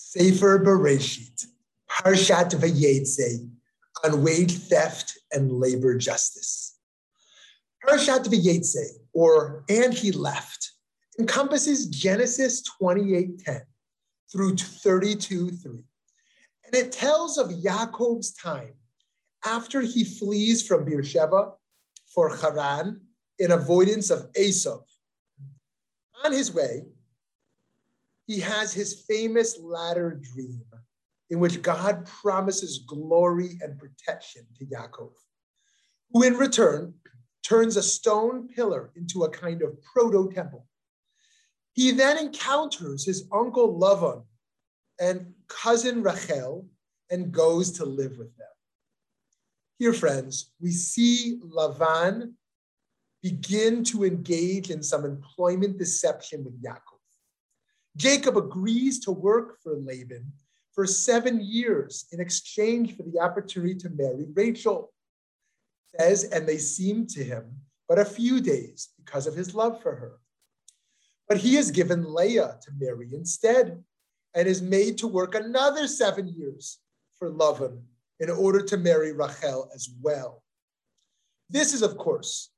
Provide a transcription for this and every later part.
Sefer Bereshit, Parshat Vayetze, on wage theft and labor justice. Parshat Vayetze, or And He Left, encompasses Genesis 28.10 through 32.3. And it tells of Yaakov's time after he flees from Beersheba for Haran in avoidance of Esau. On his way, he has his famous ladder dream in which God promises glory and protection to Yaakov, who in return turns a stone pillar into a kind of proto temple. He then encounters his uncle Lavan and cousin Rachel and goes to live with them. Here, friends, we see Lavan begin to engage in some employment deception with Yaakov. Jacob agrees to work for Laban for seven years in exchange for the opportunity to marry Rachel. It says, and they seemed to him but a few days because of his love for her. But he is given Leah to marry instead and is made to work another seven years for Lavan in order to marry Rachel as well. This is, of course,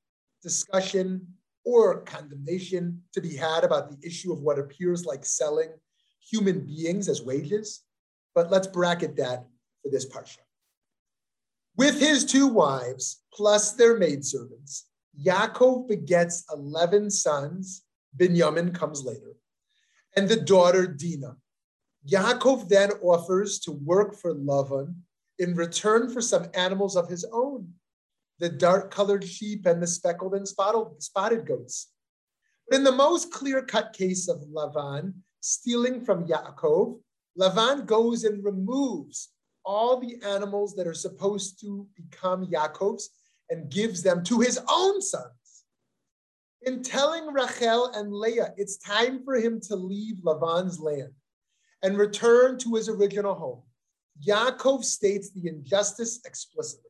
discussion or condemnation to be had about the issue of what appears like selling human beings as wages. But let's bracket that for this parsha. With his two wives, plus their maidservants, Yaakov begets 11 sons. Binyamin comes later, and the daughter Dinah. Yaakov then offers to work for Lavan in return for some animals of his own the dark colored sheep and the speckled and spotted, goats. But in the most clear cut case of Lavan stealing from Yaakov, Lavan goes and removes all the animals that are supposed to become Yaakov's and gives them to his own sons. In telling Rachel and Leah it's time for him to leave Lavan's land and return to his original home, Yaakov states the injustice explicitly.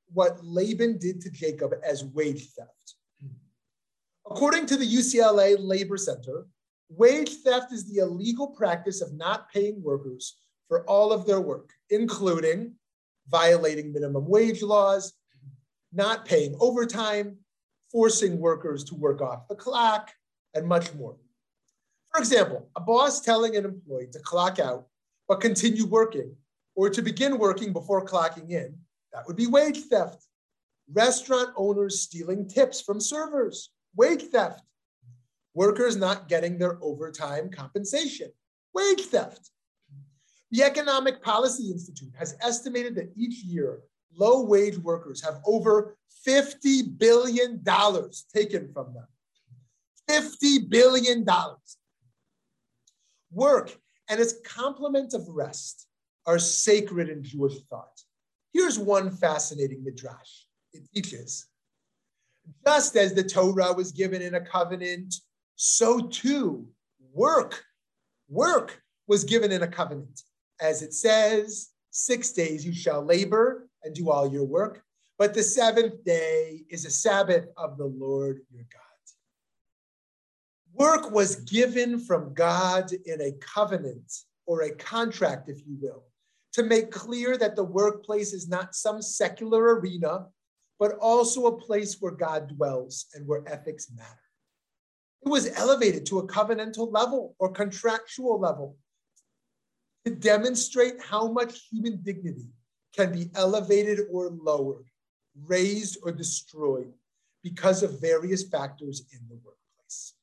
what Laban did to Jacob as wage theft. Hmm. According to the UCLA Labor Center, wage theft is the illegal practice of not paying workers for all of their work, including violating minimum wage laws, not paying overtime, forcing workers to work off the clock, and much more. For example, a boss telling an employee to clock out but continue working, or to begin working before clocking in, that would be wage theft. Restaurant owners stealing tips from servers, wage theft. Workers not getting their overtime compensation, wage theft. The Economic Policy Institute has estimated that each year, low wage workers have over $50 billion taken from them. $50 billion. Work and its complement of rest are sacred in Jewish thought. Here's one fascinating midrash. It teaches just as the Torah was given in a covenant, so too work, work was given in a covenant. As it says, six days you shall labor and do all your work, but the seventh day is a Sabbath of the Lord your God. Work was given from God in a covenant or a contract, if you will to make clear that the workplace is not some secular arena, but also a place where God dwells and where ethics matter. It was elevated to a covenantal level or contractual level to demonstrate how much human dignity can be elevated or lowered, raised or destroyed because of various factors in the workplace.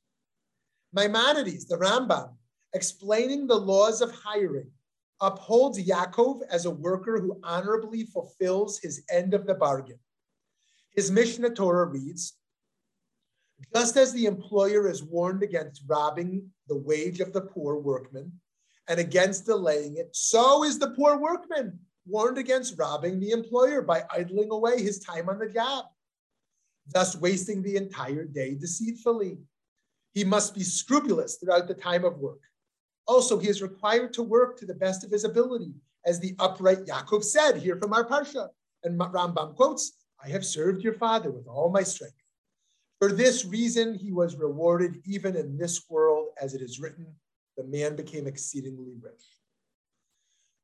Maimonides, the Rambam, explaining the laws of hiring, upholds Yaakov as a worker who honorably fulfills his end of the bargain. His Mishnah Torah reads, just as the employer is warned against robbing the wage of the poor workman, and against delaying it, so is the poor workman warned against robbing the employer by idling away his time on the job, thus wasting the entire day deceitfully. He must be scrupulous throughout the time of work. Also, he is required to work to the best of his ability, as the upright Yaakov said here from our Parsha. And Rambam quotes, I have served your father with all my strength. For this reason, he was rewarded even in this world, as it is written, the man became exceedingly rich.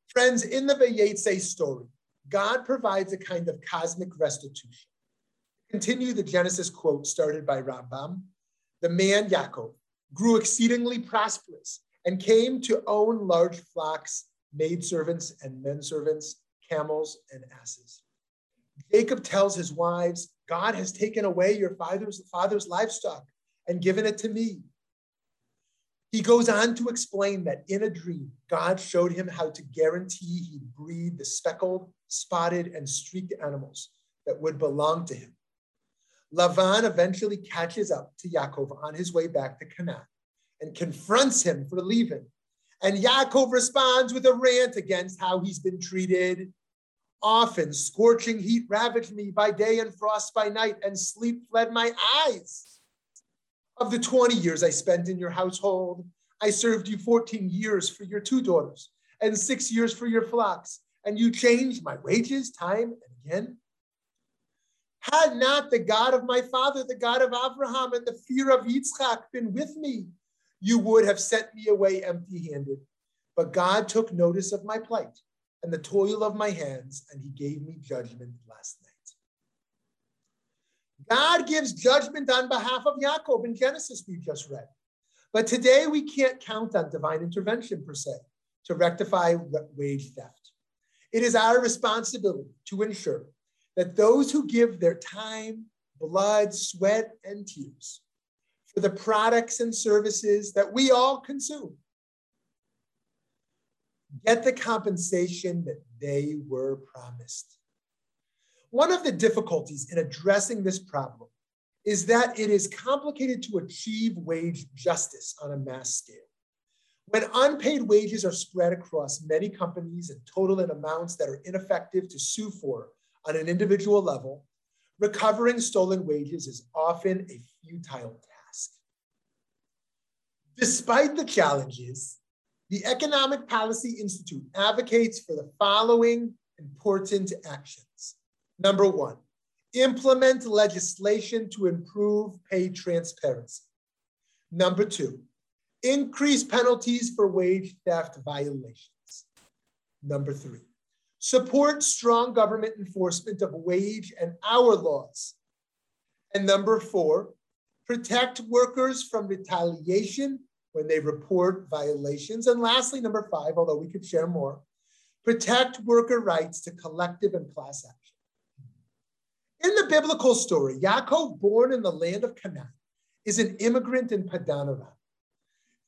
Friends, in the Vayetze story, God provides a kind of cosmic restitution. Continue the Genesis quote started by Rambam. The man Yaakov grew exceedingly prosperous and came to own large flocks, maidservants and men servants, camels and asses. Jacob tells his wives, God has taken away your father's, father's livestock and given it to me. He goes on to explain that in a dream, God showed him how to guarantee he'd breed the speckled, spotted, and streaked animals that would belong to him. Lavan eventually catches up to Yaakov on his way back to Canaan and confronts him for leaving. And Yaakov responds with a rant against how he's been treated. Often scorching heat ravaged me by day and frost by night, and sleep fled my eyes. Of the 20 years I spent in your household, I served you 14 years for your two daughters and six years for your flocks, and you changed my wages time and again. Had not the God of my father, the God of Abraham, and the fear of Yitzchak been with me, you would have sent me away empty handed. But God took notice of my plight and the toil of my hands, and he gave me judgment last night. God gives judgment on behalf of Yaakov in Genesis, we just read. But today we can't count on divine intervention per se to rectify wage theft. It is our responsibility to ensure that those who give their time, blood, sweat, and tears for the products and services that we all consume get the compensation that they were promised. One of the difficulties in addressing this problem is that it is complicated to achieve wage justice on a mass scale. When unpaid wages are spread across many companies and total in amounts that are ineffective to sue for on an individual level, recovering stolen wages is often a futile task. Despite the challenges, the Economic Policy Institute advocates for the following important actions. Number one, implement legislation to improve pay transparency. Number two, increase penalties for wage theft violations. Number three, support strong government enforcement of wage and hour laws. And number four, protect workers from retaliation when they report violations. And lastly, number five, although we could share more, protect worker rights to collective and class action. In the biblical story, Yaakov, born in the land of Canaan, is an immigrant in Padan Aram.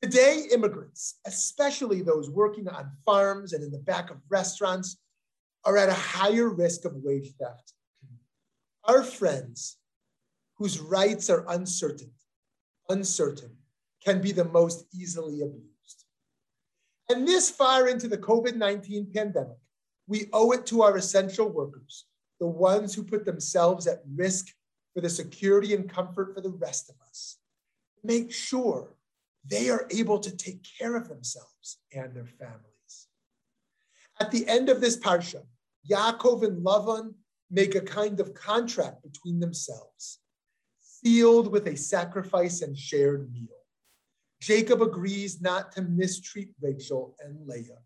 Today, immigrants, especially those working on farms and in the back of restaurants, are at a higher risk of wage theft. Our friends whose rights are uncertain, uncertain, can be the most easily abused. And this far into the COVID 19 pandemic, we owe it to our essential workers the ones who put themselves at risk for the security and comfort for the rest of us. Make sure they are able to take care of themselves and their families. At the end of this parsha, Yaakov and Lavan make a kind of contract between themselves, sealed with a sacrifice and shared meal. Jacob agrees not to mistreat Rachel and Leah,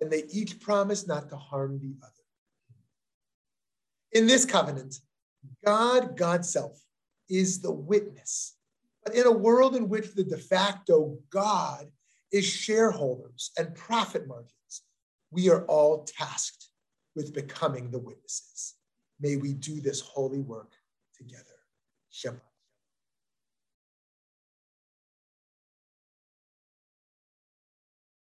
and they each promise not to harm the other. In this covenant, God, God's self, is the witness. But in a world in which the de facto God is shareholders and profit margins, we are all tasked with becoming the witnesses. May we do this holy work together. Shabbat.